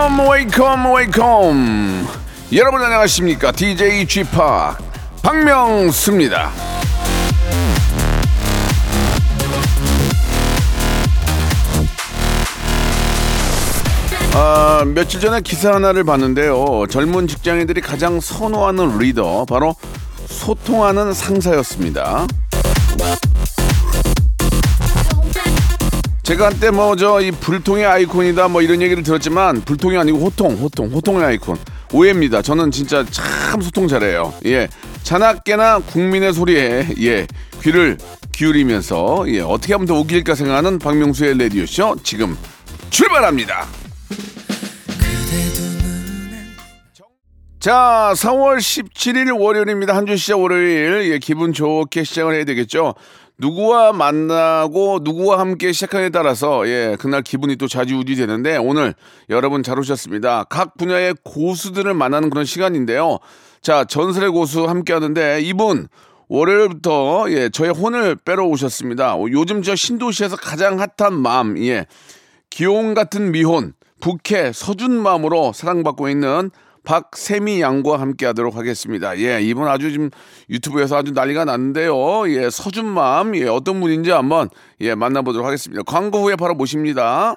Welcome welcome welcome. 여러분 안녕하십니까? DJ g 파 박명수입니다. 아, 며칠 전에 기사 하나를 봤는데요. 젊은 직장인들이 가장 선호하는 리더 바로 소통하는 상사였습니다 제가 한때 뭐 저 이 불통의 아이콘이다 뭐 이런 얘기를 들었지만 불통이 아니고 호통, 호통, 호통의 아이콘. 오해입니다. 저는 진짜 참 소통 잘해요. 예. 자나깨나 국민의 소리에 예 귀를 기울이면서 예 어떻게 하면 더 웃길까 생각하는 박명수의 레디오 쇼 지금 출발합니다. 자, 4월 17일 월요일입니다. 한 주 시작 월요일. 예, 기분 좋게 시작을 해야 되겠죠. 누구와 만나고 누구와 함께 시작하냐에 따라서 예, 그날 기분이 또 좌지우지 되는데 오늘 여러분 잘 오셨습니다. 각 분야의 고수들을 만나는 그런 시간인데요. 자, 전설의 고수 함께 하는데 이분 월요일부터 예, 저의 혼을 빼러 오셨습니다. 요즘 저 신도시에서 가장 핫한 마음, 예. 기용 같은 미혼, 부캐, 서준 마음으로 사랑받고 있는 박세미 양과 함께 하도록 하겠습니다. 예, 이분 아주 지금 유튜브에서 아주 난리가 났는데요. 예, 서준맘, 예, 어떤 분인지 한번, 예, 만나보도록 하겠습니다. 광고 후에 바로 모십니다.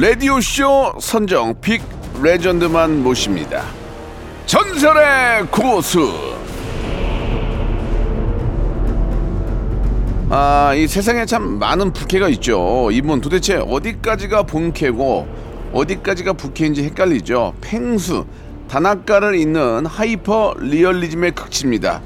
라디오쇼 선정 빅 레전드만 모십니다. 전설의 고수! 아, 이 세상에 참 많은 부캐가 있죠. 이분 도대체 어디까지가 본캐고 어디까지가 부캐인지 헷갈리죠. 펭수, 다나카를 잇는 하이퍼 리얼리즘의 극치입니다.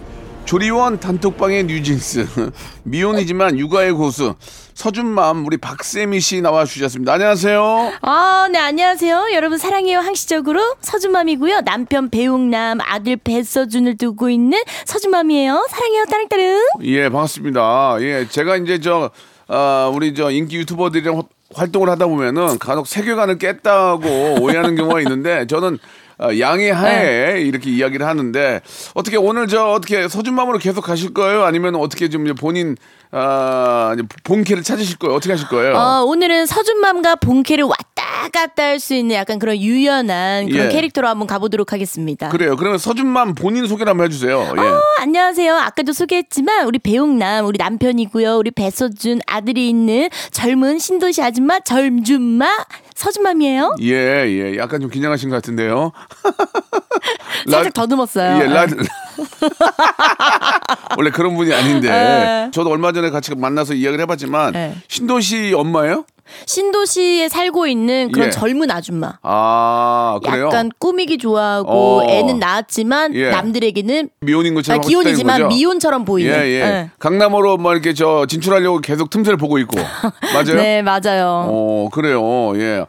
조리원 단톡방의 뉴진스, 미혼이지만 육아의 고수, 서준맘 우리 박세미 씨 나와 주셨습니다. 안녕하세요. 아, 네, 안녕하세요. 여러분 사랑해요. 항시적으로 서준맘이고요. 남편 배웅남, 아들 배서준을 두고 있는 서준맘이에요. 사랑해요. 따릉따릉. 예, 반갑습니다. 예, 제가 이제 저, 아, 우리 저 인기 유튜버들이랑 화- 활동을 하다 보면은 간혹 세계관을 깼다고 오해하는 경우가 있는데 저는 어, 양의 하에 이렇게 이야기를 하는데 어떻게 오늘 저 어떻게 서준맘으로 계속 가실 거예요? 아니면 어떻게 좀 본인 아, 본캐를 찾으실 거예요? 어떻게 하실 거예요? 어, 오늘은 서준맘과 본캐를 왔다 갔다 할 수 있는 약간 그런 유연한 그런 예. 캐릭터로 한번 가보도록 하겠습니다. 그래요. 그러면 서준맘 본인 소개를 한번 해주세요. 예. 어, 안녕하세요. 아까도 소개했지만 우리 배웅남 우리 남편이고요. 우리 배서준 아들이 있는 젊은 신도시 아줌마 젊준마 서준맘이에요. 예, 예. 약간 좀 긴장하신 것 같은데요. 살짝 더듬었어요. 예, 라, 어. 원래 그런 분이 아닌데. 네. 저도 얼마 전에 같이 만나서 이야기를 해봤지만, 네. 신도시 엄마예요? 신도시에 살고 있는 그런 예. 젊은 아줌마. 아, 그래요? 약간 꾸미기 좋아하고 어. 애는 낳았지만 예. 남들에게는 미혼인 아, 것처럼. 하고 기혼이지만? 미혼처럼 예, 보이는. 예. 네. 강남으로 뭐 이렇게 저 진출하려고 계속 틈새를 보고 있고. 맞아요? 네, 맞아요. 어, 그래요. 예.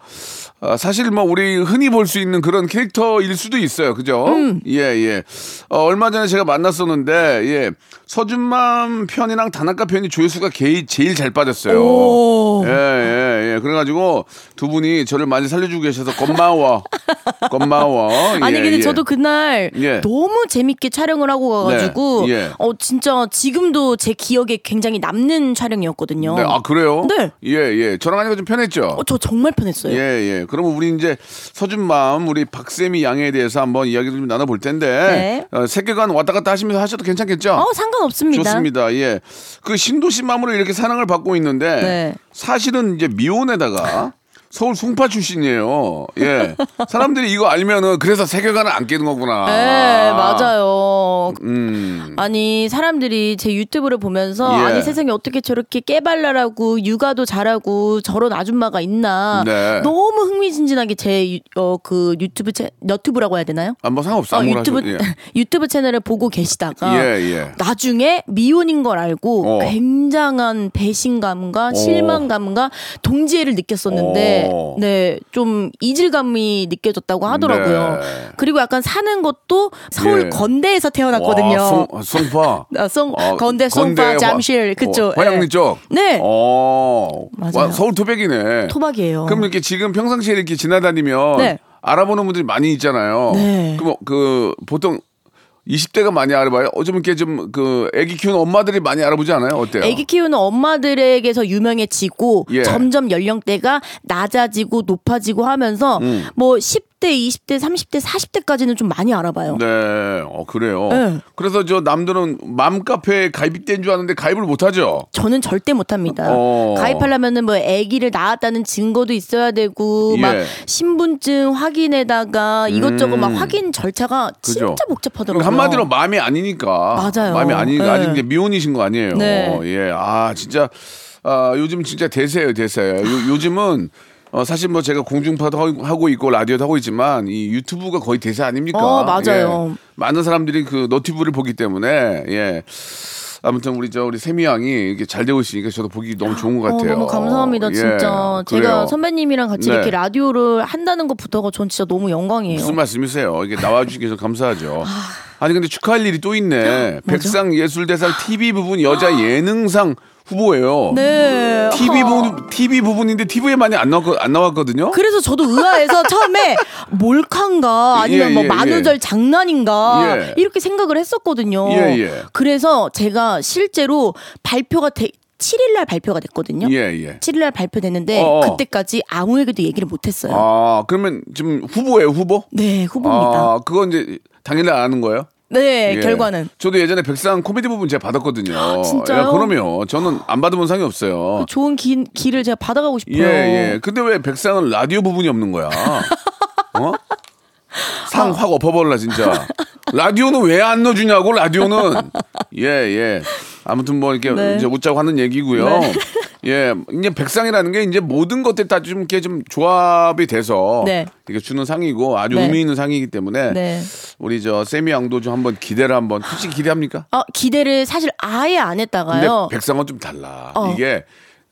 아, 사실 뭐 우리 흔히 볼 수 있는 그런 캐릭터일 수도 있어요. 그죠? 음. 예, 예. 어, 얼마 전에 제가 만났었는데, 예. 서준맘 편이랑 단아까 편이 조회수가 게, 제일 잘 빠졌어요. 오. 예, 예, 예. 그래가지고 두 분이 저를 많이 살려주고 계셔서 고마워. 고마워. 아니 예, 근데 예. 저도 그날 예. 너무 재밌게 촬영을 하고 가가지고 네, 예. 어 진짜 지금도 제 기억에 굉장히 남는 촬영이었거든요. 네, 아, 그래요? 네. 예, 예. 저랑 하니까 좀 편했죠? 어, 저 정말 편했어요. 예, 예. 그러면 우리 이제 서준맘, 우리 박세미 양에 대해서 한번 이야기를 좀 나눠볼 텐데, 네. 어, 세계관 왔다 갔다 하시면서 하셔도 괜찮겠죠? 어 상관없습니다. 좋습니다. 예. 그 신도시 맘으로 이렇게 사랑을 받고 있는데, 네. 사실은 이제 미혼에다가 서울 송파 출신이에요. 예. 사람들이 이거 알면은 그래서 세계관을 안 깨는 거구나. 네, 맞아요. 음. 아니 사람들이 제 유튜브를 보면서 예. 아니 세상에 어떻게 저렇게 깨발랄하고 육아도 잘하고 저런 아줌마가 있나 네. 너무 흥미진진하게 제 어 그 유튜브 채 너튜브라고 해야 되나요? 아, 뭐 상관없어. 어, 유튜브 하셔도, 예. 유튜브 채널을 보고 계시다가 예, 예. 나중에 미혼인 걸 알고 어. 굉장한 배신감과 실망감과 동지애를 느꼈었는데 어. 네 좀 이질감이 느껴졌다고 하더라고요. 네. 그리고 약간 사는 것도 서울 예. 건대에서 태어났거든요. 와, 송, 송파. 아, 송, 어, 건대, 송파, 화- 잠실, 그쪽. 어, 화양리 예. 쪽. 네. 어. 맞아요. 와, 서울 토백이네. 토박이에요. 그럼 이렇게 지금 평상시에 이렇게 지나다니면 네. 알아보는 분들이 많이 있잖아요. 네. 그럼 그 보통 20대가 많이 알아봐요. 어쩌면 이렇게 좀그 아기 키우는 엄마들이 많이 알아보지 않아요? 어때요? 애기 키우는 엄마들에게서 유명해지고 예. 점점 연령대가 낮아지고 높아지고 하면서 음. 뭐 10대, 20대, 30대, 40대까지는 좀 많이 알아봐요. 네, 어 그래요. 네. 그래서 저 남들은 맘 카페에 가입된 줄 아는데 가입을 못 하죠. 저는 절대 못 합니다. 어. 가입하려면은 뭐 아기를 낳았다는 증거도 있어야 되고 예. 막 신분증 확인에다가 이것저것 막 확인 절차가 음. 그죠. 진짜 복잡하더라고요. 한마디로 마음이 아니니까. 맞아요. 마음이 아니니까 네. 아직 이제 미혼이신 거 아니에요. 네. 예, 아 진짜 아 요즘 진짜 대세예요, 대세예요. 요, 요즘은 어, 사실 뭐 제가 공중파도 하고- 있고 라디오도 하고 있지만 이 유튜브가 거의 대세 아닙니까? 어, 맞아요. 예. 많은 사람들이 그 너튜브를 보기 때문에 예. 아무튼 우리 저 우리 세미 양이 이게 잘 되고 있으니까 저도 보기 너무 좋은 것 어, 같아요. 너무 감사합니다, 예, 진짜. 그래요. 제가 선배님이랑 같이 네. 이렇게 라디오를 한다는 것부터가 전 진짜 너무 영광이에요. 무슨 말씀이세요? 이게 나와주셔서 감사하죠. 아니 근데 축하할 일이 또 있네. 백상 예술대상 TV 부분 여자 예능상 후보예요. 네. TV 하. 부분 TV 부분인데 TV에 많이 안 나왔 안 나왔거든요. 그래서 저도 의아해서 처음에 아니면 예, 뭐 예, 만우절 장난인가 예. 이렇게 생각을 했었거든요. 예, 예. 그래서 제가 실제로 발표가 돼 7일 날 발표가 됐거든요. 예 예. 7일 날 발표됐는데 어어. 그때까지 아무에게도 얘기를 못 했어요. 아 그러면 지금 후보예요 후보? 네, 후보입니다. 아 그건 이제 당연히 아는 거예요. 네, 예. 결과는 저도 예전에 백상 코미디 부분 제가 받았거든요. 진짜요? 야, 그럼요. 저는 안 받으면 상이 없어요. 그 좋은 기, 길을 제가 받아가고 싶어요. 예, 예. 근데 왜 백상은 라디오 부분이 없는 거야? 어? 상확 엎어버릴라, 진짜. 라디오는 왜 안 넣어주냐고, 라디오는. 예, 예. 아무튼 뭐 이렇게 네. 이제 웃자고 하는 얘기고요. 네. 예, 이제 백상이라는 게 이제 모든 것들 다 좀 이렇게 좀 조합이 돼서 네. 이게 주는 상이고 아주 네. 의미 있는 상이기 때문에 네. 우리 저 세미 양도 좀 한번 기대를 한번 솔직히 기대합니까? 어, 기대를 사실 아예 안 근데 했다가요. 백상은 좀 달라. 어. 이게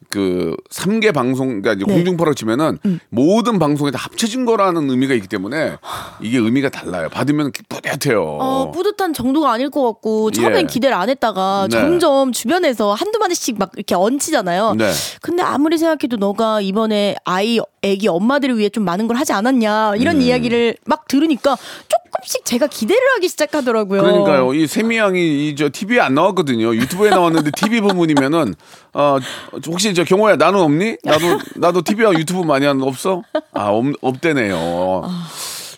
그 3개 방송 그러니까 이제 네. 음. 공중파로 치면은 모든 방송에 다 합쳐진 거라는 의미가 있기 때문에 이게 의미가 달라요. 받으면 뿌듯해요. 어, 뿌듯한 정도가 아닐 것 같고 처음엔 예. 기대를 안 했다가 네. 점점 주변에서 한두 마디씩 막 이렇게 얹히잖아요. 네. 근데 아무리 생각해도 너가 이번에 아이 애기 엄마들을 위해 좀 많은 걸 하지 않았냐 이런 음. 이야기를 막 들으니까 조금씩 제가 기대를 하기 시작하더라고요. 그러니까요. 이 세미 양이 이저 TV에 안 나왔거든요. 유튜브에 나왔는데 TV 부분이면은 어 혹시 저 경호야 나는 없니? 나도 나도 TV와 유튜브 많이 거 없어? 아 없, 없대네요.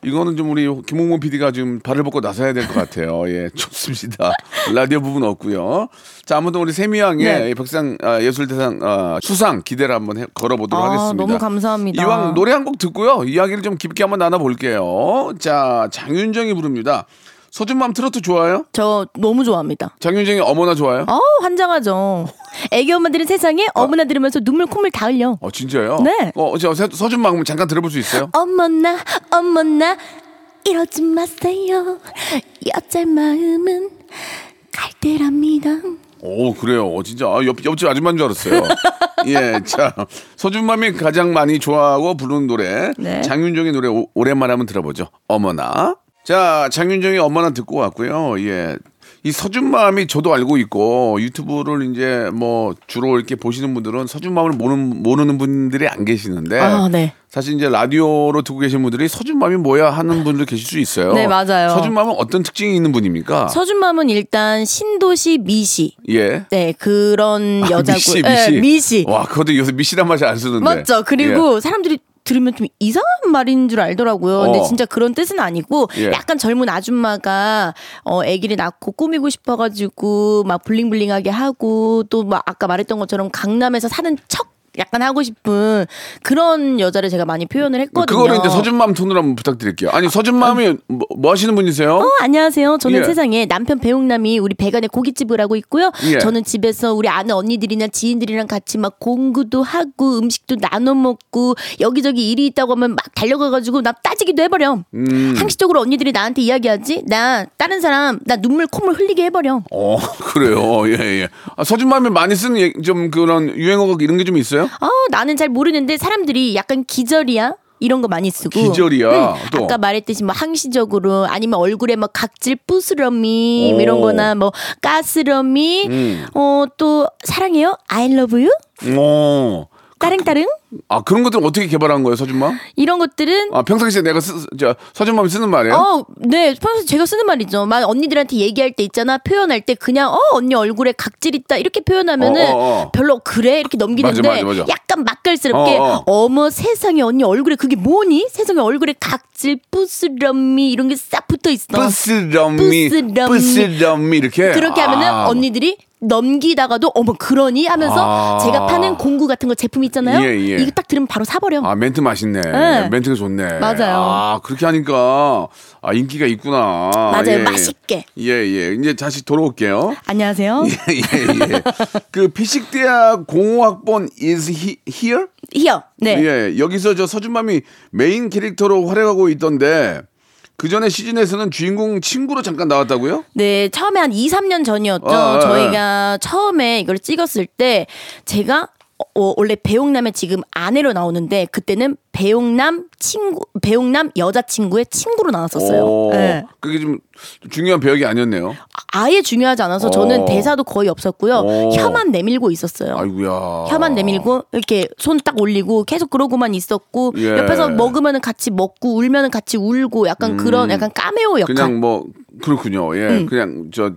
이거는 좀 우리 김홍문 PD가 좀 발을 벗고 나서야 될 것 같아요. 예, 좋습니다. 라디오 부분 없고요. 자, 아무튼 우리 세미 양의 네. 이 백상 아, 예술대상 아, 수상 기대를 한번 해- 걸어보도록 아, 하겠습니다. 너무 감사합니다. 이왕 노래 한 곡 듣고요. 이야기를 좀 깊게 한번 나눠볼게요. 자, 장윤정이 부릅니다. 서준맘 트로트 좋아요? 저 너무 좋아합니다. 장윤정이 어머나 좋아요? 어 환장하죠. 애기 엄마들은 세상에 어머나 들으면서 눈물 콧물 다 흘려. 어 진짜요? 네. 어, 저 서- 서준맘 한번 잠깐 들어볼 수 있어요? 어머나 어머나 이러지 마세요. 여자 마음은 갈대랍니다. 오 그래요. 어, 진짜 아, 옆 옆집 아줌마인 줄 알았어요. 예, 자 서준맘이 가장 많이 좋아하고 부르는 노래 네. 장윤정의 노래 오, 오랜만에 한번 들어보죠. 어머나. 자 장윤정의 어머나 듣고 왔고요. 예. 이 서준맘이 저도 알고 있고 유튜브를 이제 뭐 주로 이렇게 보시는 분들은 서준맘을 모르는, 모르는 분들이 안 계시는데 아, 네. 사실 이제 라디오로 듣고 계신 분들이 서준맘이 뭐야 하는 분들 계실 수 있어요. 네, 맞아요. 서준맘은 어떤 특징이 있는 분입니까? 서준맘은 일단 신도시 미시. 예. 네, 그런 여자고. 아, 미씨, 네, 미씨. 미시. 와, 그것도 요새 미씨란 맛이 안 쓰는데. 맞죠. 그리고 사람들이 들으면 좀 이상한 말인 줄 알더라고요. 근데 어. 진짜 그런 뜻은 아니고 예. 약간 젊은 아줌마가 어 아기를 낳고 꾸미고 싶어가지고 막 블링블링하게 하고 또 막 아까 말했던 것처럼 강남에서 사는 척 약간 하고 싶은 그런 여자를 제가 많이 표현을 했거든요. 그거를 이제 서준맘 톤으로 한번 부탁드릴게요. 아니 서준맘이 뭐, 뭐 하시는 분이세요? 어, 안녕하세요. 저는 예. 세상에 남편 배웅남이 우리 배관에 고깃집을 하고 있고요. 예. 저는 집에서 우리 아는 언니들이나 지인들이랑 같이 막 공구도 하고 음식도 나눠 먹고 여기저기 일이 있다고 하면 막 달려가가지고 나 따지기도 해버려. 음. 상식적으로 언니들이 나한테 이야기하지. 나 다른 사람 나 눈물 콧물 흘리게 해버려. 어 그래요. 예 예. 아, 서준맘이 많이 쓰는 얘- 좀 그런 유행어가 이런 게 좀 있어요? 어, 나는 잘 모르는데 사람들이 약간 기절이야. 이런 거 많이 쓰고 기절이야, 또. 아까 말했듯이 뭐 항시적으로 아니면 얼굴에 뭐 각질 뿌스러미 뭐 오. 이런 거나 뭐 가스러미 음. 어또 사랑해요 I love you 어. 따릉따릉 아 그런 것들 어떻게 개발한 거예요, 서준맘? 이런 것들은 아 평상시에 내가 쓰, 저 서준맘이 쓰는 말이에요? 어, 네, 평소 제가 쓰는 말이죠. 막 언니들한테 얘기할 때 있잖아. 표현할 때 그냥 어 언니 얼굴에 각질 있다 이렇게 표현하면은 어, 어, 어. 별로 그래 이렇게 넘기는데 맞아, 맞아, 맞아. 약간 맛깔스럽게 어, 어, 어. 머 세상에 언니 얼굴에 그게 뭐니? 세상에 얼굴에 각질, 뿌스러미 이런 게 싹 붙어 있어. 뿌스러미. 뿌스러미 이렇게. 그렇게 하면은 아. 언니들이 넘기다가도 어머 그러니 하면서 아. 제가 파는 공구 같은 거 제품 있잖아요. 예, 예. 이거 딱 들으면 바로 사버려. 아 멘트 맛있네. 네. 멘트가 좋네. 맞아요. 아 그렇게 하니까 아 인기가 있구나. 맞아요. 예, 예. 맛있게. 예 예. 이제 다시 돌아올게요. 안녕하세요. 예, 예. 그 피식대학 공오학번 is he, here? 히어. 네. 예, 여기서 저 서준맘이 메인 캐릭터로 활약하고 있던데 그 전에 시즌에서는 주인공 친구로 잠깐 나왔다고요? 네, 처음에 한 2, 3년 전이었죠. 아, 아, 저희가 처음에 이걸 찍었을 때 제가 어, 원래 배용남의 지금 아내로 나오는데 그때는 배용남 친구, 배용남 여자친구의 친구로 나왔었어요. 오, 네. 그게 좀 중요한 배역이 아니었네요. 아예 중요하지 않아서 저는 오. 대사도 거의 없었고요. 오. 혀만 내밀고 있었어요. 아이고야. 혀만 내밀고 이렇게 손 딱 올리고 계속 그러고만 있었고 예. 옆에서 먹으면은 같이 먹고 울면은 같이 울고 약간 그런 약간 까메오 역할. 음. 그냥 뭐 그렇군요. 예, 그냥 저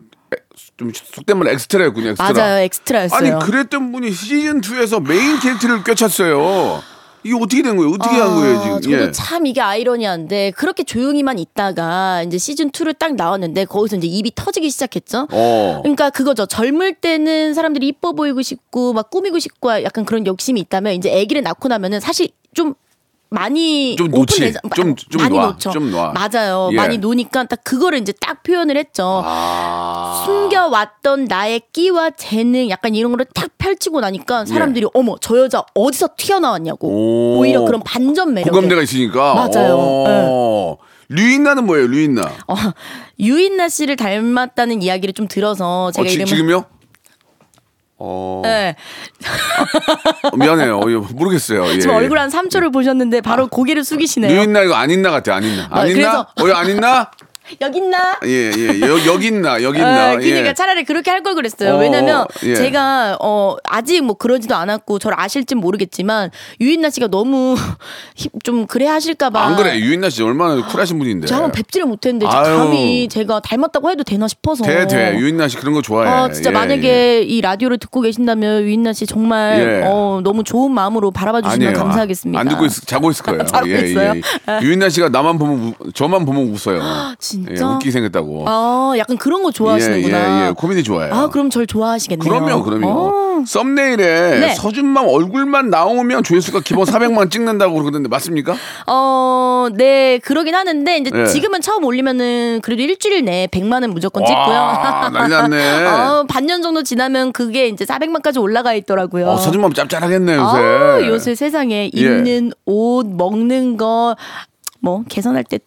좀 속된 말 엑스트라였군요. 엑스트라. 맞아요, 엑스트라였어요. 아니 그랬던 분이 시즌 2에서 메인 캐릭터를 꿰찼어요. 이게 어떻게 된 거예요? 어떻게 한 거예요 지금? 아, 저도 예. 참 이게 아이러니한데 그렇게 조용히만 있다가 이제 시즌 2를 딱 나왔는데 거기서 이제 입이 터지기 시작했죠. 어. 그러니까 그거죠. 젊을 때는 사람들이 이뻐 보이고 싶고 막 꾸미고 싶고 약간 그런 욕심이 있다면 이제 아기를 낳고 나면은 사실 좀 많이 좀 놓지. 오픈되자- 좀- 좀 많이 놔. 놓죠. 좀 놔. 맞아요. 예. 많이 노니까 딱 그거를 이제 딱 표현을 했죠. 아. 숨겨왔던 나의 끼와 재능 약간 이런 거를 딱 펼치고 나니까 사람들이 어머 저 여자 어디서 튀어나왔냐고 예. 오. 오히려 그런 반전 매력 공감대가 있으니까. 맞아요. 어. 류인나는 뭐예요? 류인나. 어, 유인나 씨를 닮았다는 이야기를 좀 들어서 제가 어, 지, 이름을 지금요? 어. 네. 어, 미안해요. 어, 이거 모르겠어요. 예. 지금 얼굴 한 3초를 보셨는데 바로 고개를 숙이시네요. 류인나 이거 안 있나 같아. 안 있나. 안 아, 있나? 그래서- 어, 안 있나? 여기 있나? 예, 예. 여, 여기 있나? 여기 있나? 아, 그러니까 예. 차라리 그렇게 할 걸 그랬어요. 어, 왜냐면 예. 제가 어 아직 뭐 그러지도 않았고 저를 아실진 모르겠지만 유인나 씨가 너무 힘- 좀 그래 하실까 봐 안 그래. 유인나 씨 얼마나 쿨하신 분인데. 저 한번 뵙지를 못했는데. 감히 제가 닮았다고 해도 되나 싶어서 돼, 돼. 유인나 씨 그런 거 좋아해. 아, 진짜 예, 만약에 예. 이 라디오를 듣고 계신다면 유인나 씨 정말 예. 어, 너무 좋은 마음으로 바라봐 주시면 아니에요. 감사하겠습니다. 안 듣고 있, 자고 있을 거예요. 자고 있어요? 유인나 씨가 나만 보면 우, 저만 보면 웃어요. 진짜? 예, 웃기 생겼다고. 아, 약간 그런 거 좋아하시는구나. 예, 예, 예. 코미디 좋아해요. 아, 그럼 절 좋아하시겠네요. 그럼요, 그럼요. 어. 썸네일에 네. 서준맘 얼굴만 나오면 조회수가 기본 400만 찍는다고 그러던데 맞습니까? 어, 네, 그러긴 하는데, 이제 예. 지금은 처음 올리면은 그래도 일주일 내에 100만은 무조건 와, 찍고요. 난리 났네. 어, 반년 정도 지나면 그게 이제 400만까지 올라가 있더라고요. 어, 서준맘 짭짤하겠네 요새. 아, 요새 세상에 예. 입는 옷, 먹는 거, 뭐, 계산할 때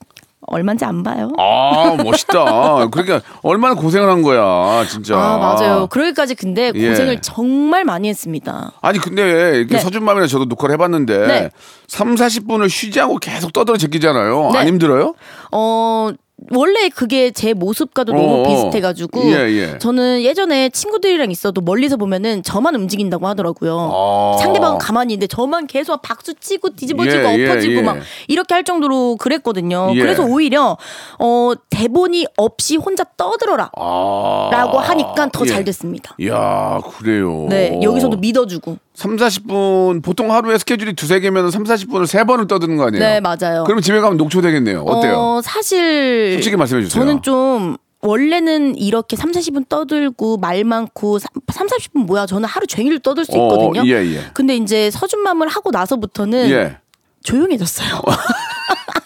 얼마인지 안 봐요. 아 멋있다. 그러니까 얼마나 고생을 한 거야 진짜. 아, 맞아요. 그러기까지 근데 예. 고생을 정말 많이 했습니다. 아니 근데 이렇게 네. 서준맘이랑 저도 녹화를 해봤는데 네. 3, 40분을 쉬지 않고 계속 떠들어 제끼잖아요. 네. 안 힘들어요? 어, 원래 그게 제 모습과도 어, 너무 어. 비슷해가지고 예, 예. 저는 예전에 친구들이랑 있어도 멀리서 보면은 저만 움직인다고 하더라고요. 아. 상대방은 가만히 있는데 저만 계속 박수 치고 뒤집어지고 예, 예, 엎어지고 예. 막 이렇게 할 정도로 그랬거든요. 예. 그래서 오히려 어, 대본이 없이 혼자 떠들어라. 아. 라고 하니까 더잘 예. 됐습니다. 이야 그래요. 네, 여기서도 믿어주고. 3, 40분 보통 하루에 스케줄이 두세 개면 3, 40분을 세 번을 떠드는 거 아니에요? 네, 맞아요. 그럼 집에 가면 녹초되겠네요. 어때요? 어, 사실 솔직히 말씀해 주세요. 저는 좀 원래는 이렇게 3, 40분 떠들고 말 많고 3, 40분 뭐야 저는 하루 종일 떠들 수 있거든요. 어, 예, 예. 근데 이제 서준맘을 하고 나서부터는 예. 조용해졌어요.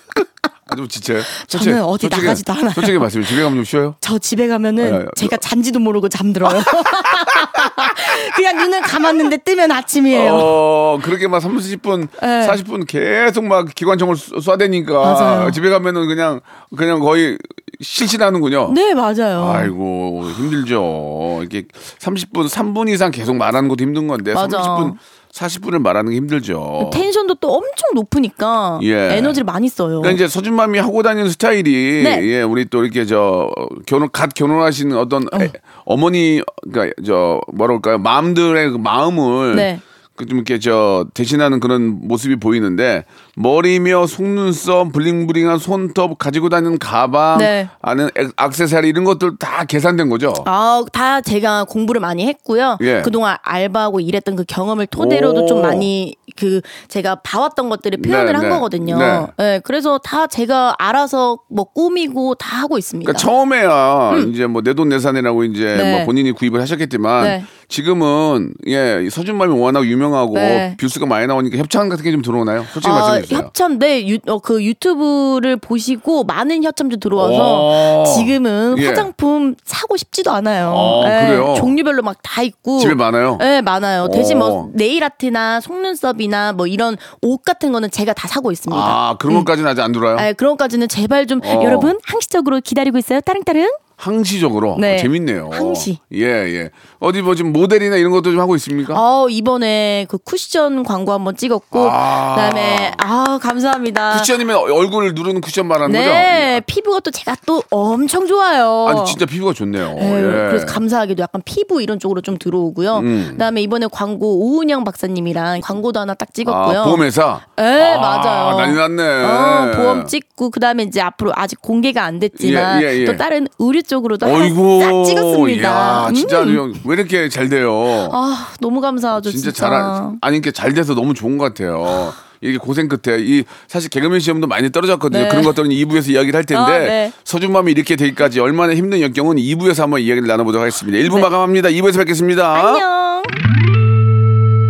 아, 좀 지쳐요? 저는 어디 나가지도 않아요. 솔직히 말씀해 집에 가면 좀 쉬어요? 저 집에 가면은 아, 아, 제가 잔지도 모르고 잠들어요. 그냥 눈을 감았는데 뜨면 아침이에요. 어, 그렇게 막 30분, 네. 40분 계속 막 기관총을 쏘- 쏴대니까 맞아요. 집에 가면은 그냥 그냥 거의 실신하는군요. 네 맞아요. 아이고 힘들죠. 이게 30분, 3분 이상 계속 말하는 것도 힘든 건데 맞아. 30분, 40분을 말하는 게 힘들죠. 텐션도 또 엄청 높으니까 예. 에너지를 많이 써요. 그러니까 이제 서준맘이 하고 다니는 스타일이 네. 예 우리 또 이렇게 저 결혼 갓 결혼하신 어떤 애- 어머니 그러니까 저 뭐랄까요 마음들의 그 마음을 네. 그좀 이렇게 저 대신하는 그런 모습이 보이는데 머리며 속눈썹 블링블링한 손톱 가지고 다니는 가방 네. 아는 액- 액세서리 이런 것들 다 계산된 거죠. 아, 다 제가 공부를 많이 했고요. 예. 그동안 알바하고 일했던 그 경험을 토대로도 오. 좀 많이 그 제가 봐왔던 것들을 표현을 네, 한 네. 거거든요. 네. 네, 그래서 다 제가 알아서 뭐 꾸미고 다 하고 있습니다. 그러니까 처음에야 이제 뭐 내 돈 내산이라고 이제 음. 네. 뭐 본인이 구입을 하셨겠지만 네. 지금은 예 서준맘이 워낙 유명하고 네. view 수가 많이 나오니까 협찬 같은 게 좀 들어오나요? 솔직히 아, 말씀해. 협찬, 네, 유, 어, 그 유튜브를 보시고 많은 협찬도 오. 들어와서 지금은 예. 화장품 사고 싶지도 않아요. 아, 네, 그래요? 종류별로 막 다 있고. 집에 많아요? 네, 많아요. 대신 오. 뭐 네일 아트나 속눈썹이나 뭐 이런 옷 같은 거는 제가 다 사고 있습니다. 아 그런 것까지는 아직 안 들어요. 아, 그런 것까지는 제발 좀 어. 여러분 항시적으로 기다리고 있어요. 따릉따릉. 항시적으로 네. 어, 재밌네요. 항시. 예 예. 어디 뭐 지금 모델이나 이런 것도 좀 하고 있습니까? 어, 이번에 그 쿠션 광고 한번 찍었고 아. 그다음에 아, 감사합니다. 쿠션이면 얼굴을 누르는 쿠션 말하는 네, 피부가 또 제가 또 엄청 좋아요. 거죠? 아니 진짜 피부가 좋네요. 네, 예. 그래서 감사하게도 약간 피부 이런 쪽으로 좀 들어오고요. 음. 그다음에 이번에 광고 오은영 박사님이랑 광고도 하나 딱 찍었고요. 아, 보험회사. 네, 아, 맞아요. 난리 났네. 어, 보험 찍고 그다음에 이제 앞으로 아직 공개가 안 됐지만 예, 예, 예. 또 다른 의류 쪽 으로도 하나 어이구. 싹 찍었습니다. 야, 진짜 음. 왜 이렇게 잘 돼요? 아, 너무 감사하죠, 진짜. 진짜 잘 아니 이게 잘 돼서 너무 좋은 것 같아요. 이게 고생 끝에 이 사실 개그맨 시험도 많이 떨어졌거든요. 네. 그런 것들은 2부에서 이야기를 할 텐데 아, 네. 서준맘이 이렇게 되기까지 얼마나 힘든 역경은 2부에서 한번 이야기를 나눠보도록 하겠습니다. 1부 마감합니다. 2부에서 뵙겠습니다. 네. 안녕.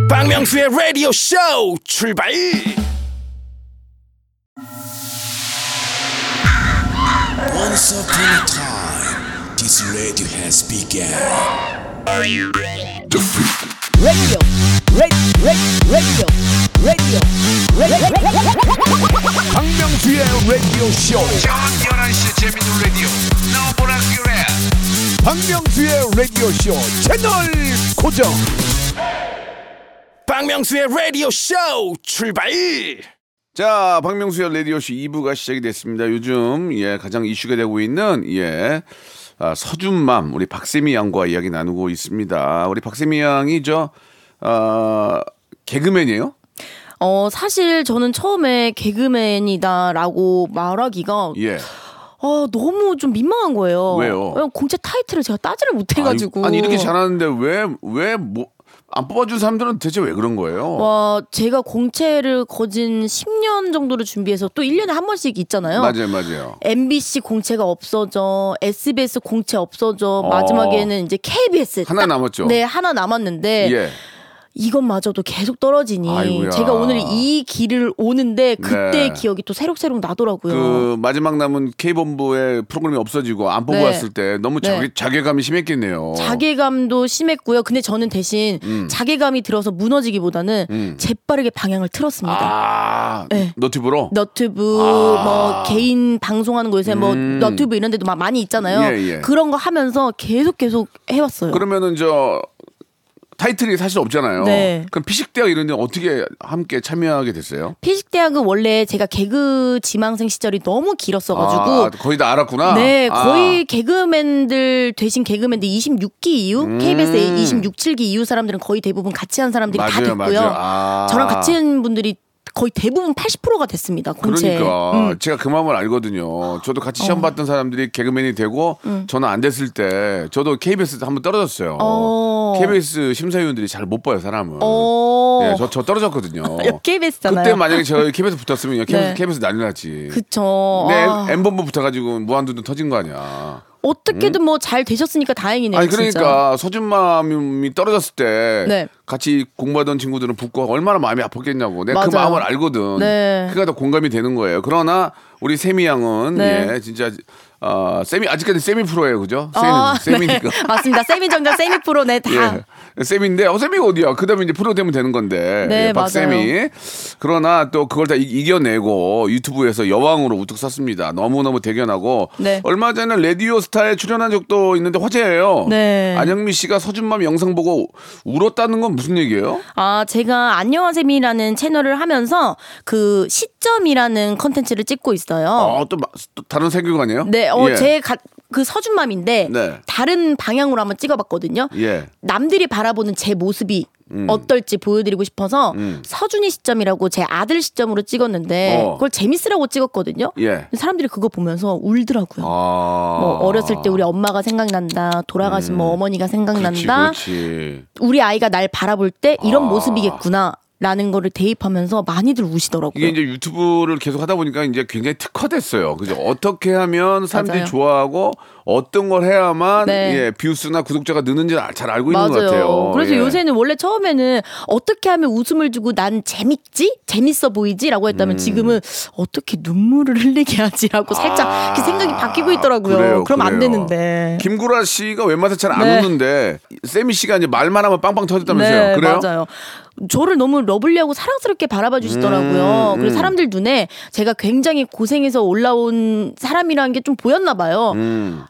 박명수의 라디오 쇼 출발 This radio has begun. radio, radio, radio, radio, radio. 박명수의 라디오 쇼 박명수의 라디오 쇼 채널 고정 박명수의 라디오 쇼 출발 자, 박명수의 라디오 쇼 2부가 시작이 됐습니다. 요즘, 예, 가장 이슈가 되고 있는, 예, 아, 서준맘, 우리 박세미 양과 이야기 나누고 있습니다. 우리 박세미 양이 저, 아, 개그맨이에요? 어, 사실 저는 처음에 개그맨이다라고 말하기가 예. 어, 너무 좀 민망한 거예요. 왜요? 공채 타이틀을 제가 따지를 못해가지고. 아니, 아니, 이렇게 잘하는데 왜, 왜, 뭐, 안 뽑아준 사람들은 대체 왜 그런 거예요? 와, 제가 공채를 거진 10년 정도를 준비해서 또 1년에 한 번씩 있잖아요. 맞아요, 맞아요. MBC 공채가 없어져, SBS 공채 없어져, 어. 마지막에는 이제 KBS 하나 딱- 남았죠? 네, 하나 남았는데 예. 이것마저도 계속 떨어지니 아이고야. 제가 오늘 이 길을 오는데 그때 네. 기억이 또 새록새록 나더라고요. 그 마지막 남은 K본부의 프로그램이 없어지고 안 보고 네. 왔을 때 너무 네. 자괴, 자괴감이 심했겠네요. 자괴감도 심했고요. 근데 저는 대신 음. 자괴감이 들어서 무너지기보다는 음. 재빠르게 방향을 틀었습니다. 아, 네. 너튜브로? 너튜브 아. 뭐 개인 방송하는 거 요새 뭐 음. 너튜브 이런 데도 막 많이 있잖아요. 예, 예. 그런 거 하면서 계속 계속 해왔어요. 그러면은 저 타이틀이 사실 없잖아요. 네. 그럼 피식대학 이런 데 어떻게 함께 참여하게 됐어요? 피식대학은 원래 제가 개그 지망생 시절이 너무 길었어가지고 아, 거의 다 알았구나. 네, 아. 거의 개그맨들 되신 개그맨들 26기 이후 KBS 26, 7기 이후 사람들은 거의 대부분 같이 한 사람들이 다 음. 맞아요, 됐고요. 맞아요. 아. 저랑 같이 한 분들이 거의 대부분 80%가 됐습니다. 공채. 그러니까 음. 어. 제가 그 마음을 알거든요. 저도 같이 시험 봤던 사람들이 개그맨이 되고 저는 안 됐을 때 저도 KBS 한번 떨어졌어요. 어. KBS 심사위원들이 잘 못 봐요 사람을. 어. 예, 저, 저 떨어졌거든요. KBS잖아요. 그때 만약에 저 KBS 붙었으면 KBS, 네. KBS 난리 났지. 그쵸. 네, 아. M본부 붙어가지고 무한도전 터진 거 아니야. 어떻게든 뭐 잘 되셨으니까 다행이네요. 아니. 그러니까 서준맘이 떨어졌을 때 네. 같이 공부하던 친구들은 붙고 얼마나 마음이 아팠겠냐고 내가 그 맞아요. 마음을 알거든. 네. 그가 더 공감이 되는 거예요. 그러나 우리 세미 양은 네. 예 진짜 어, 세미 아직까지 세미 프로예요, 그죠? 세미 어, 세미 니까. 네. 맞습니다. 세미 정답 세미 프로 네 다. 예. 세미인데 어 세미 어디야? 그다음에 이제 프로 되면 되는 건데. 네, 예, 박세미. 그러나 또 그걸 다 이- 이겨내고 유튜브에서 여왕으로 우뚝 섰습니다. 너무너무 대견하고 네. 얼마 전에 라디오 스타에 출연한 적도 있는데 화제예요. 네. 안영미 씨가 서준맘 영상 보고 울었다는 건 무슨 얘기예요? 아, 제가 안녕하세미라는 채널을 하면서 그 시점이라는 컨텐츠를 찍고 있어요. 어, 또, 마- 또 다른 세계관이에요? 네, 어, 예. 제 가, 그 서준맘인데 네. 다른 방향으로 한번 찍어봤거든요. 예. 남들이 바라보는 제 모습이 어떨지 보여드리고 싶어서 음. 서준이 시점이라고 제 아들 시점으로 찍었는데 어. 그걸 재밌으라고 찍었거든요. 예. 사람들이 그거 보면서 울더라고요. 아. 뭐 어렸을 때 우리 엄마가 생각난다, 돌아가신 뭐 어머니가 생각난다, 음. 그렇지, 그렇지. 우리 아이가 날 바라볼 때 이런 아. 모습이겠구나. 라는 거를 대입하면서 많이들 우시더라고요. 이게 이제 유튜브를 계속 하다 보니까 이제 굉장히 특화됐어요. 그죠? 어떻게 하면 사람들이 맞아요. 좋아하고 어떤 걸 해야만 네. 예, 뷰수나 구독자가 느는지 잘 알고 있는 것 맞아요. 같아요. 그래서 예. 요새는 원래 처음에는 어떻게 하면 웃음을 주고 난 재밌지? 재밌어 보이지라고 했다면 지금은 어떻게 눈물을 흘리게 하지라고 살짝 아, 생각이 바뀌고 있더라고요. 그래요, 그럼 안 그래요. 되는데. 김구라 씨가 웬만해서 잘안 네. 웃는데 세미 씨가 이제 말만 하면 빵빵 터졌다면서요. 네, 그래요? 맞아요. 저를 너무 lovely하고 사랑스럽게 바라봐 주시더라고요. 음, 그래서 사람들 눈에 제가 굉장히 고생해서 올라온 사람이라는 게 좀 보였나 봐요.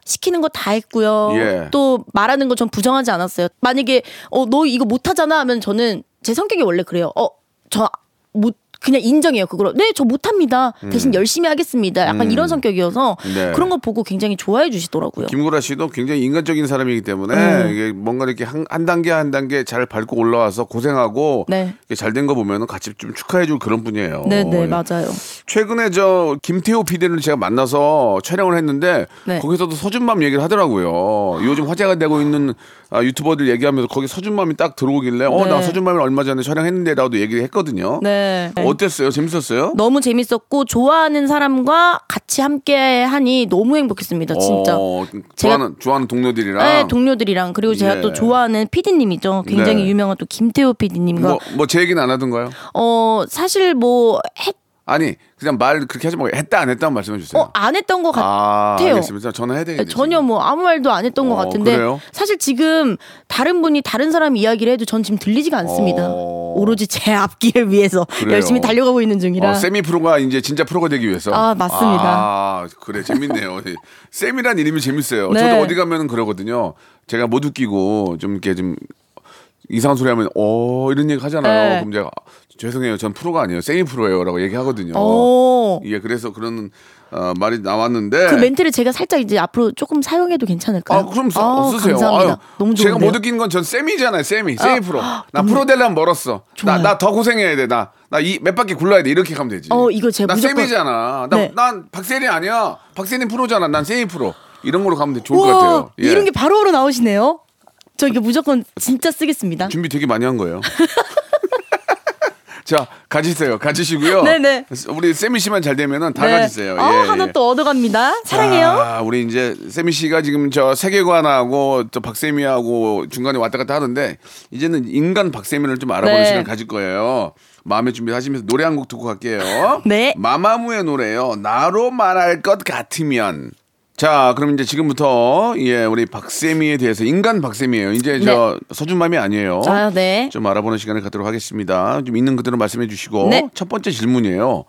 시키는 거 다 했고요. 음. 예. 또 말하는 거 전 부정하지 않았어요. 만약에 어 너 이거 못 하잖아 하면 저는 제 성격이 원래 그래요. 어저 못 그냥 인정해요. 그거로. 네, 저 못합니다. 대신 열심히 하겠습니다. 약간 이런 성격이어서 음. 네. 그런 거 보고 굉장히 좋아해 주시더라고요. 김구라 씨도 굉장히 인간적인 사람이기 때문에 네. 이게 뭔가 이렇게 한, 한 단계 한 단계 잘 밟고 올라와서 고생하고 네. 잘된 거 보면은 같이 좀 축하해 줄 그런 분이에요. 네, 네, 예. 맞아요. 최근에 저 김태호 PD를 제가 만나서 촬영을 했는데 네. 거기서도 서준맘 얘기를 하더라고요. 요즘 화제가 되고 있는 아, 유튜버들 얘기하면서 거기 서준맘이 딱 들어오길래 어나 네. 서준맘을 얼마 전에 촬영했는데라도 얘기를 했거든요. 네. 어땠어요? 재밌었어요? 너무 재밌었고 좋아하는 사람과 같이 함께 하니 너무 행복했습니다. 진짜. 어, 좋아하는 좋아하는 동료들이랑 네, 동료들이랑 그리고 제가 예. 또 좋아하는 PD님이죠. 굉장히 네. 유명한 또 김태호 PD님과 뭐뭐제 얘기는 안 하던가요? 어 사실 뭐 했, 아니 그냥 말 그렇게 하지 말고 했다 안 했다 말씀해 주세요. 어, 안 했던 것 아, 같아요. 알겠습니다. 전화해야 되겠네. 전혀 뭐 아무 말도 안 했던 것 어, 같은데 그래요? 사실 지금 다른 분이 다른 사람 이야기를 해도 전 지금 들리지가 않습니다. 어. 오로지 제 앞길을 위해서 그래요. 열심히 달려가고 있는 중이라. 어, 세미 프로가 이제 진짜 프로가 되기 위해서. 아, 맞습니다. 아, 그래 재밌네요. 쌤이란 이름이 재밌어요. 네. 저도 어디 가면 그러거든요. 제가 못 웃기고 좀 이렇게 좀 이상한 소리 하면 어 이런 얘기 하잖아요. 네. 그럼 제가 죄송해요. 전 프로가 아니에요. 세미 프로예요라고 얘기하거든요. 오. 예, 그래서 그런 어, 말이 나왔는데. 그 멘트를 제가 살짝 이제 앞으로 조금 사용해도 괜찮을까요? 아, 그럼 써, 아우, 쓰세요. 감사합니다. 아유, 너무 제가 좋은데요? 못 느낀 건전 세미잖아요. 세미. 세미 아, 프로. 나 프로 되려면 멀었어. 나. 나 더 고생해야 돼. 나 나 이 몇 바퀴 굴러야 돼. 이렇게 가면 되지. 어, 이거 제가 나 무조건- 세미잖아. 나, 네. 난 박세리 아니야. 박세리 프로잖아. 난 세미 프로. 이런 걸로 가면 돼. 좋을 것 우와, 같아요. 예. 이런 게 바로바로 나오시네요. 저 이거 무조건 진짜 쓰겠습니다. 준비 되게 많이 한 거예요. 자, 가지세요. 가지시고요. 네네. 우리 세미 씨만 잘 되면은 다 네. 가지세요. 어, 예, 하나 예. 또 얻어갑니다. 사랑해요. 아, 우리 이제 세미 씨가 지금 저 세계관하고 또 박세미하고 중간에 왔다 갔다 하는데 이제는 인간 박세미를 좀 알아보는 네. 시간 가질 거예요. 마음의 준비하시면서 노래 한 곡 듣고 갈게요. 네. 마마무의 노래요. 나로 말할 것 같으면. 자, 그럼 이제 지금부터 예, 우리 박세미에 대해서 인간 박세미예요. 이제 저 서준맘이 아니에요. 아, 네. 좀 알아보는 시간을 갖도록 하겠습니다. 좀 있는 그대로 말씀해 주시고 네. 첫 번째 질문이에요.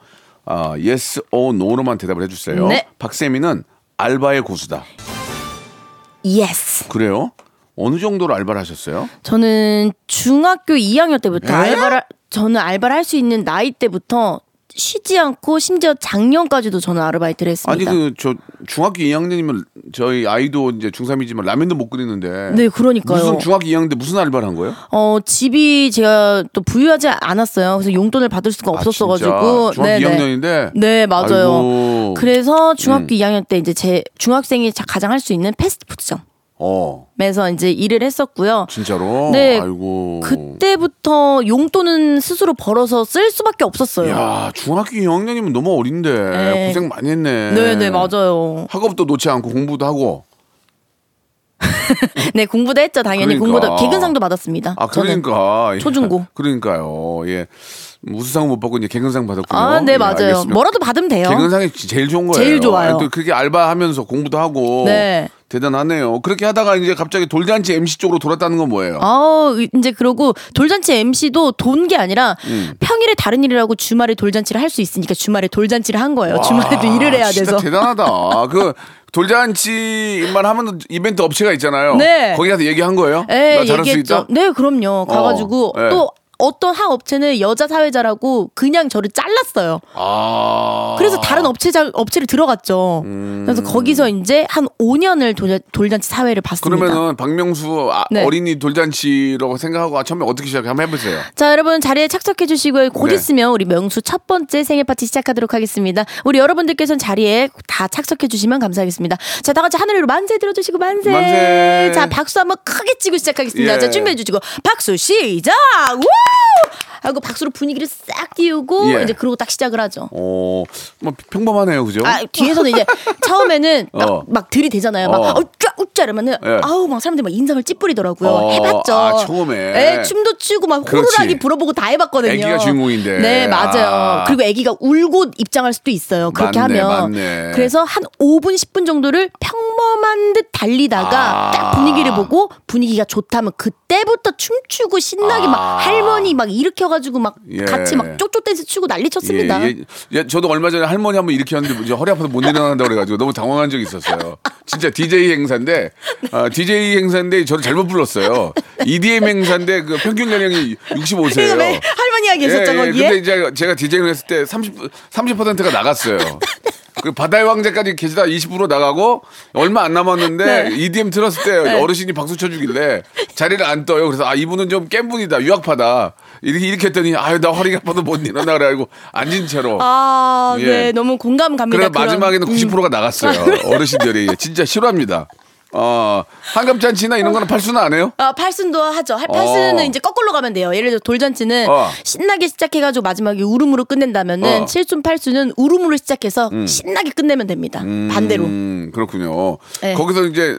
아, yes or no로만 대답을 해 주세요. 네. 박세미는 알바의 고수다. yes. 그래요? 어느 정도로 알바를 하셨어요? 저는 중학교 2학년 때부터 에? 알바를 저는 알바를 할 수 있는 나이 때부터 쉬지 않고 심지어 작년까지도 저는 아르바이트를 아니 했습니다. 그저 중학교 2학년이면 저희 아이도 이제 중3이지만 라면도 못 끓이는데 네, 그러니까요. 무슨 중학교 2학년 때 무슨 알바를 한 거예요? 어 집이 제가 또 부유하지 않았어요. 그래서 용돈을 받을 수가 없었어 가지고 아, 진짜? 중학교 네네. 2학년인데 네 맞아요. 아이고. 음. 그래서 중학교 2학년 때 이제 제 중학생이 자- 가장 할 수 있는 패스트푸드점 에서 어 이제 일을 했었고요. 진짜로 네. 아이고 그때부터 용돈은 스스로 벌어서 쓸 수밖에 없었어요. 야 중학교 2학년이면 너무 어린데 네. 고생 많이 했네. 네 네 맞아요. 학업도 놓지 않고 공부도 하고 네, 공부도 했죠. 당연히 그러니까. 공부도 개근상도 받았습니다. 아. 그러니까 예. 초중고. 그러니까요. 예. 우수상 못 받고 이제 개근상 받았군요. 아, 네, 예, 맞아요. 알겠습니다. 뭐라도 받으면 돼요. 개근상이 제일 좋은 거예요. 제일 좋아요. 또 그렇게 알바하면서 공부도 하고 네. 대단하네요. 그렇게 하다가 이제 갑자기 돌잔치 MC 쪽으로 돌았다는 건 뭐예요? 아, 이제 그러고 돌잔치 MC도 돈 게 아니라 음. 평일에 다른 일을 하고 주말에 돌잔치를 할 수 있으니까 주말에 돌잔치를 한 거예요. 와, 주말에도 일을 해야 돼서. 대단하다. 그 돌잔치만 하면 이벤트 업체가 있잖아요. 네. 거기 가서 얘기한 거예요? 네, 나 잘할 수 얘기했죠. 있다? 네, 그럼요. 가가지고 네. 또 어떤 한 업체는 여자 사회자라고 그냥 저를 잘랐어요. 아. 그래서 다른 업체자 업체를 들어갔죠. 그래서 거기서 이제 한 5년을 돌, 돌잔치 사회를 봤습니다. 그러면은 박명수 아, 네. 어린이 돌잔치라고 생각하고 아, 처음에 어떻게 시작해 한번 해보세요. 자, 여러분 자리에 착석해 주시고요. 곧 네. 있으면 우리 명수 첫 번째 생일 파티 시작하도록 하겠습니다. 우리 여러분들께서는 자리에 다 착석해 주시면 감사하겠습니다. 자, 다 같이 하늘 위로 만세 들어 주시고 만세. 만세. 자, 박수 한번 크게 치고 시작하겠습니다. 예. 자, 준비해 주시고 박수 시작. 우! Woo! 하고 박수로 분위기를 싹 띄우고 예. 이제 그러고 딱 시작을 하죠. 어, 뭐 평범하네요, 그죠? 아, 뒤에서는 이제 처음에는 막, 어. 막 들이대잖아요. 막, 어. 어, 쫙, 웃자 이러면은, 예. 아우, 막 사람들이 막 인상을 찌푸리더라고요. 어, 해봤죠. 아, 처음에. 예, 춤도 추고 막. 호루라기 불어보고 다 해봤거든요. 애기가 주인공인데. 네, 맞아요. 아. 그리고 애기가 울고 입장할 수도 있어요. 그렇게 맞네, 하면. 맞네. 그래서 한 5분, 10분 정도를 평범한 듯 달리다가 아. 딱 분위기를 보고 분위기가 좋다면 그때부터 춤추고 신나게 막 아. 할머니 막 일으켜가 지고 막 예. 같이 막 쪽쪽 댄스 추고 난리 쳤습니다. 예, 예, 예, 저도 얼마 전에 할머니 한번 일으켰는데 이제 허리 아파서 못 일어난다고 그래가지고 너무 당황한 적이 있었어요. 진짜 DJ 행사인데, 아, DJ 행사인데 저를 잘못 불렀어요. EDM 행사인데 그 평균 연령이 65세예요. 그러니까 왜 할머니가 계셨죠, 예, 예? 근데 이제 제가 디제잉을 했을 때 30, 30%가 나갔어요. 그 바다의 왕자까지 계시다 20% 나가고 얼마 안 남았는데 네. EDM 틀었을 때 어르신이 박수 쳐주길래 자리를 안 떠요. 그래서 아 이분은 좀 깬 분이다 유학파다 이렇게 이렇게 했더니 아유 나 허리가 아파서 못 일어나 그래가지고 앉은 채로 아, 예. 네, 너무 공감 갑니다. 그래. 마지막에는 음. 90%가 나갔어요. 어르신들이 진짜 싫어합니다. 어 한갑잔치나 이런 거는 팔수는 안 해요? 아, 팔순도 하죠. 할- 팔순은 어. 이제 거꾸로 가면 돼요. 예를 들어 돌잔치는 어. 신나게 시작해가지고 마지막에 울음으로 끝낸다면은 어. 칠순 팔순은 울음으로 시작해서 신나게 끝내면 됩니다. 반대로 음 그렇군요. 네. 거기서 이제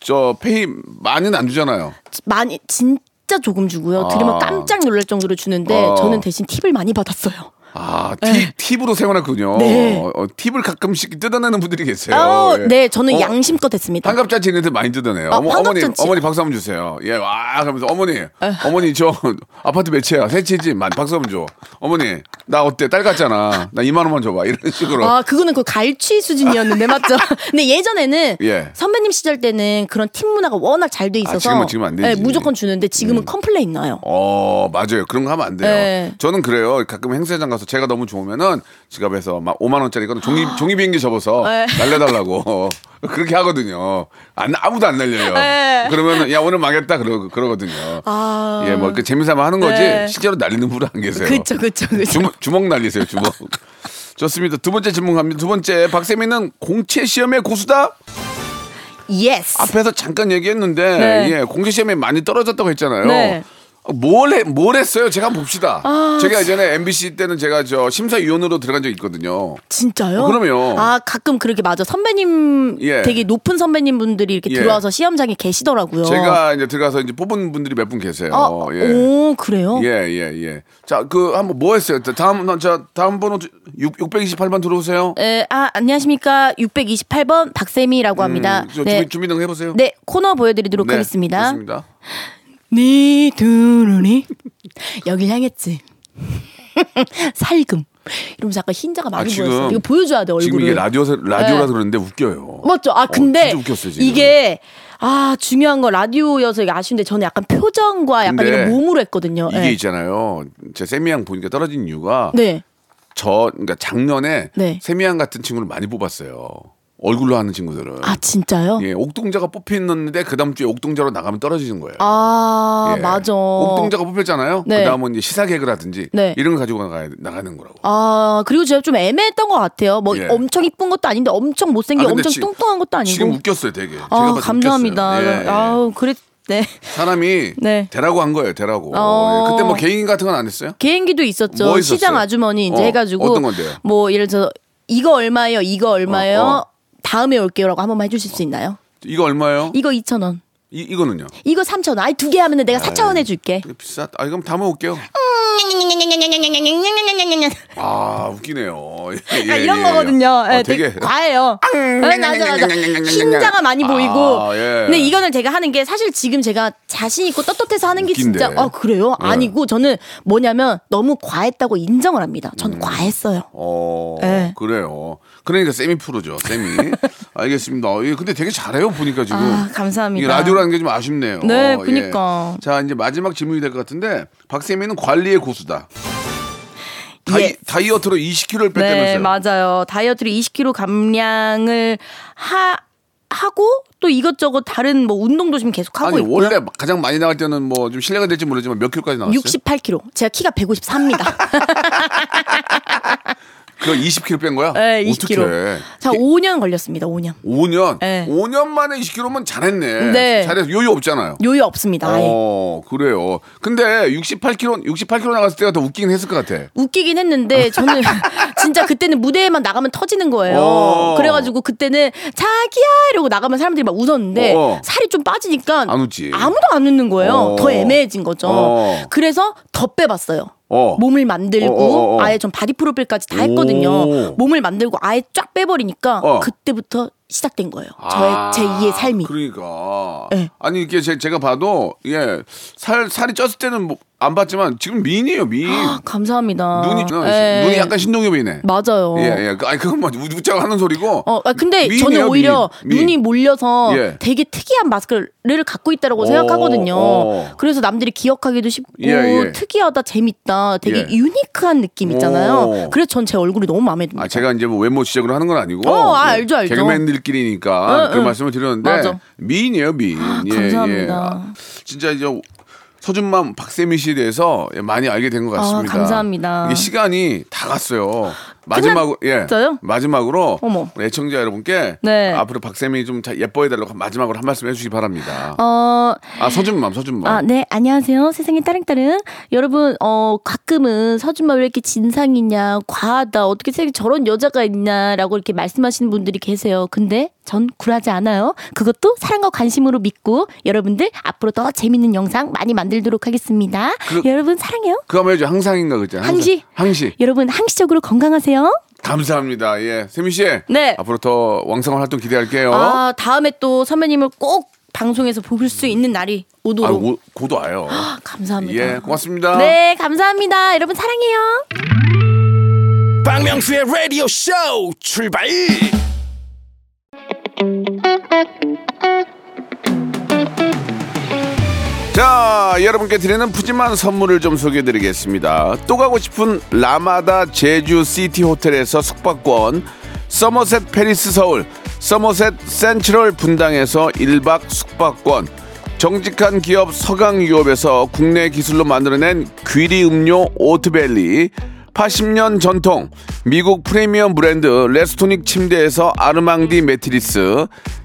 저 페이 많이는 안 주잖아요. 많이 진짜 조금 주고요. 들으면 아. 깜짝 놀랄 정도로 주는데 어. 저는 대신 팁을 많이 받았어요. 아, 팁, 팁으로 생활했군요. 네. 어, 어, 팁을 가끔씩 뜯어내는 분들이 계세요. 어, 예. 네, 저는 어, 양심껏 했습니다. 한갑잔치 있는 데 많이 뜯어내요. 아, 어머, 어머니. 어머니 박수 한번 주세요. 예, 와, 그러면서 어머니, 어머니 저 아파트 몇 채야? 세 채지? 만 박수 한번 줘. 어머니, 나 어때? 딸 같잖아. 나 2만 원만 줘봐. 이런 식으로. 아, 그거는 그 갈취 수준이었는데 맞죠? 근데 예전에는 예. 선배님 시절 때는 그런 팁 문화가 워낙 잘 돼 있어서 지금은- 지금은 안 되지. 음. 네, 무조건 주는데 지금은 complain 나요. 어, 맞아요. 그런 거 하면 안 돼요. 네. 저는 그래요. 가끔 행사장 가서 제가 너무 좋으면은 지갑에서 막 5만 원짜리 거는 종이 아. 종이 비행기 접어서 네. 날려달라고 그렇게 하거든요. 안 아무도 안 날려요. 네. 그러면은 야 오늘 망했다 그러 그러거든요. 아. 예, 뭐 그 재미삼아 하는 거지 네. 실제로 날리는 분은 안 계세요. 그쵸, 그쵸. 주먹, 주먹 날리세요, 주먹. 좋습니다. 두 번째 질문 갑니다. 두 번째 박세미는 공채 시험의 고수다. yes. 앞에서 잠깐 얘기했는데 네. 예, 공채 시험에 많이 떨어졌다고 했잖아요. 네. 뭘, 해, 뭘 했어요? 제가 한번 봅시다. 아, 제가 예전에 MBC 때는 제가 저 심사위원으로 들어간 적이 있거든요. 진짜요? 어, 그럼요. 아 가끔 그렇게 맞아 선배님 예. 되게 높은 선배님 분들이 이렇게 예. 들어와서 시험장에 계시더라고요. 제가 이제 들어가서 이제 뽑은 분들이 몇 분 계세요. 아, 예. 오 그래요? 예, 예, 예. 자, 그, 한번 뭐 했어요? 다음, 자, 다음 번호 6, 628번 들어오세요. 에, 아 안녕하십니까 628번 박세미라고 합니다. 음, 저 네. 준비, 준비 등 해보세요. 네 코너 보여드리도록 네, 하겠습니다. 좋습니다. 네 두루니 여길 향했지. 살금. 이러면서 아까 흰자가 많이 아, 지금- 보였어. 이거 보여줘야 돼 얼굴을. 지금 이게 라디오서, 라디오라서 네. 그러는데 웃겨요. 맞죠? 아 어, 근데 진짜 웃겼어요. 이게 아 중요한 건 라디오여서 이게 아쉬운데 저는 약간 표정과 약간 이런 몸으로 했거든요. 이게 네. 있잖아요. 제 세미양 보니까 떨어진 이유가 네. 저, 그러니까 작년에 네. 세미양 같은 친구를 많이 뽑았어요. 얼굴로 하는 친구들은. 아 진짜요? 예, 옥동자가 뽑혔는데 그 다음 주에 옥동자로 나가면 떨어지는 거예요. 아 예. 맞아. 옥동자가 뽑혔잖아요. 네. 그 다음은 이제 시사 개그라든지 네. 이런 거 가지고 나가, 나가는 거라고. 아 그리고 제가 좀 애매했던 것 같아요. 뭐 예. 엄청 이쁜 것도 아닌데 엄청 못생긴 아, 엄청 지- 뚱뚱한 것도 아니고. 지금 웃겼어요, 되게. 아 감사합니다. 예, 예. 아우 그랬 네. 사람이 네. 되라고 한 거예요, 되라고. 어. 예, 그때 뭐 개인 같은 건 안 했어요? 개인기도 있었죠. 뭐? 시장 아주머니 이제 어, 해가지고 어떤 건데요? 뭐 예를 들어 이거 얼마예요? 이거 얼마예요? 어, 어. 다음에 올게요라고 한 번만 해주실 수 있나요? 이거 얼마예요? 이거 2천 원. 이 이거는요. 이거 3천 원. 아이 두개 하면은 내가 4천 원 해 줄게. 비싸. 아 그럼 다 먹을게요. 아 웃기네요. 예, 아, 예, 이런 예. 거거든요. 아, 예, 되게, 과해요. 네, 맞아, 맞아. 흰자가 많이 보이고. 아, 예. 근데 이거는 제가 하는 게 사실 지금 제가 자신 있고 떳떳해서 하는 게 웃긴데. 진짜, 아, 그래요? 네. 아니고 저는 뭐냐면 너무 과했다고 인정을 합니다. 전 음. 과했어요. 어 예. 그래요. 그러니까 세미 프로죠. 세미. 알겠습니다. 예, 근데 되게 잘해요 보니까 지금. 아, 감사합니다. 이게 라디오라는 게 좀 아쉽네요. 네, 예. 그니까. 자 이제 마지막 질문이 될 것 같은데 박세미는 관리의 고수다. 다이, 예. 다이 어트로 20kg를 네, 뺐다면서요? 맞아요. 다이어트로 20kg 감량을 하, 하고 또 이것저것 다른 뭐 운동도 지금 계속 하고 아니 있고요. 원래 가장 많이 나갈 때는 뭐 좀 실례가 될지 모르지만 몇 킬로까지 나왔어요? 68kg. 제가 키가 154입니다. 그거 20kg 뺀 거야? 네, 20kg. 어떡해. 자, 5년 걸렸습니다. 5년. 5년? 네. 5년 만에 20kg면 잘했네. 네. 잘해서 요요 없잖아요. 요요 없습니다. 아예. 어, 그래요. 근데 68kg, 68kg 나갔을 때가 더 웃기긴 했을 것 같아. 웃기긴 했는데 저는 진짜 그때는 무대에만 나가면 터지는 거예요. 어. 그래가지고 그때는 자기야 이러고 나가면 사람들이 막 웃었는데 어. 살이 좀 빠지니까 안 웃지. 아무도 안 웃는 거예요. 어. 더 애매해진 거죠. 어. 그래서 더 빼봤어요. 어. 몸을 만들고 어, 어, 어. 아예 전 body profile까지 다 했거든요. 오. 몸을 만들고 아예 쫙 빼버리니까 어. 그때부터 시작된 거예요. 저의 아, 제 2의 삶이. 그러니까. 네. 아니 이게 제, 제가 봐도 예, 살 살이 쪘을 때는 뭐 안 봤지만 지금 미인이에요, 미인. 감사합니다. 눈이 예. 눈이 약간 신동엽 보이네. 맞아요. 예, 예. 그- 아니 그건 뭐 웃- 웃자고 하는 소리고. 어, 아, 근데 미인이에요, 저는 오히려 미인. 눈이 몰려서 예. 되게 특이한 마스크를 갖고 있다라고 어, 생각하거든요. 어. 그래서 남들이 기억하기도 쉽고 예, 예. 특이하다, 재밌다, 되게 예. 유니크한 느낌 있잖아요. 오. 그래서 전 제 얼굴이 너무 마음에 듭니다. 아, 제가 이제 뭐 외모 지적으로 하는 건 아니고. 어, 아, 예, 알죠, 알죠. 개그맨들끼리니까 응, 그 응. 말씀을 드렸는데 맞아. 미인이에요, 미인. 예, 감사합니다. 예. 아, 진짜 이제 서준맘 박세미 씨에 대해서 예, 많이 알게 된 것 같습니다. 아, 감사합니다. 이게 시간이 다 갔어요. 마지막으로 예 끝났어요? 마지막으로 어머. 애청자 여러분께 네. 앞으로 박세미 좀 자- 예뻐해 달라고 마지막으로 한 말씀 해주시기 바랍니다. 어, 아 서준맘 서준맘. 아, 네, 안녕하세요. 세상의 따릉따릉. 여러분, 어, 가끔은 서준마 왜 이렇게 진상이냐, 과하다, 어떻게 세상에 저런 여자가 있냐라고 이렇게 말씀하시는 분들이 계세요. 근데 전 굴하지 않아요. 그것도 사랑과 관심으로 믿고 여러분들 앞으로 더 재밌는 영상 많이 만들도록 하겠습니다. 그- 여러분 사랑해요. 그거 해줘 항상인가 그죠? 항상. 항시. 항시. 여러분 항시적으로 건강하세요. 감사합니다. 예 세미 씨. 네. 앞으로 더 왕성한 활동 기대할게요. 아, 다음에 또 선배님을 꼭 방송에서 볼수 있는 날이 아, 오도록. 오, 고도 와요. 감사합니다. 예, 고맙습니다. 네, 감사합니다. 여러분 사랑해요. 박명수의 라디오 쇼 출발 자, 여러분께 드리는 푸짐한 선물을 좀 소개해 드리겠습니다. 또 가고 싶은 라마다 제주 시티 호텔에서 숙박권, 서머셋 팰리스 서울, 서머셋 센트럴 분당에서 1박 숙박권, 정직한 기업 서강유업에서 국내 기술로 만들어낸 귀리 음료 오트벨리, 80년 전통 미국 프리미엄 브랜드 레스토닉 침대에서 아르망디 매트리스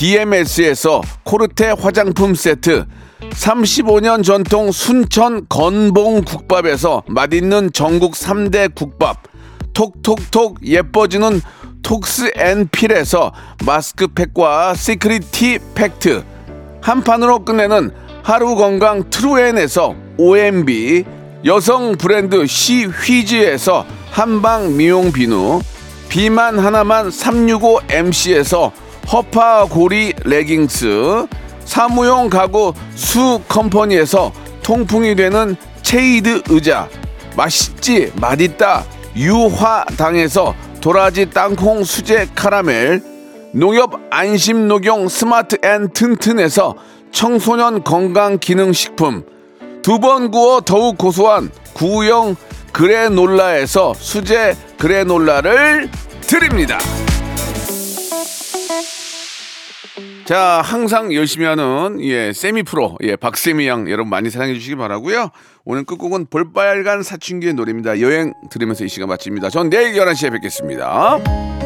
DMS에서 코르테 화장품 세트 35년 전통 순천 건봉 국밥에서 맛있는 전국 3대 국밥 톡톡톡 예뻐지는 톡스 앤 필에서 마스크팩과 시크릿 티 팩트 한 판으로 끝내는 하루 건강 트루엔에서 OMB 여성 브랜드 시휘즈에서 한방 미용 비누 비만 하나만 365MC에서 허파 고리 레깅스 사무용 가구 수 컴퍼니에서 통풍이 되는 체이드 의자 맛있지 맛있다 유화당에서 도라지 땅콩 수제 카라멜 농협 안심 녹용 스마트 앤 튼튼에서 청소년 건강 기능 식품 두 번 구워 더욱 고소한 구형 그래놀라에서 수제 그래놀라를 드립니다. 자, 항상 열심히 하는 예, 세미 프로 예, 박세미 양 여러분 많이 사랑해 주시기 바라고요. 오늘 끝곡은 볼빨간 사춘기의 노래입니다. 여행 들으면서 이 시간 마칩니다. 전 내일 11시에 뵙겠습니다.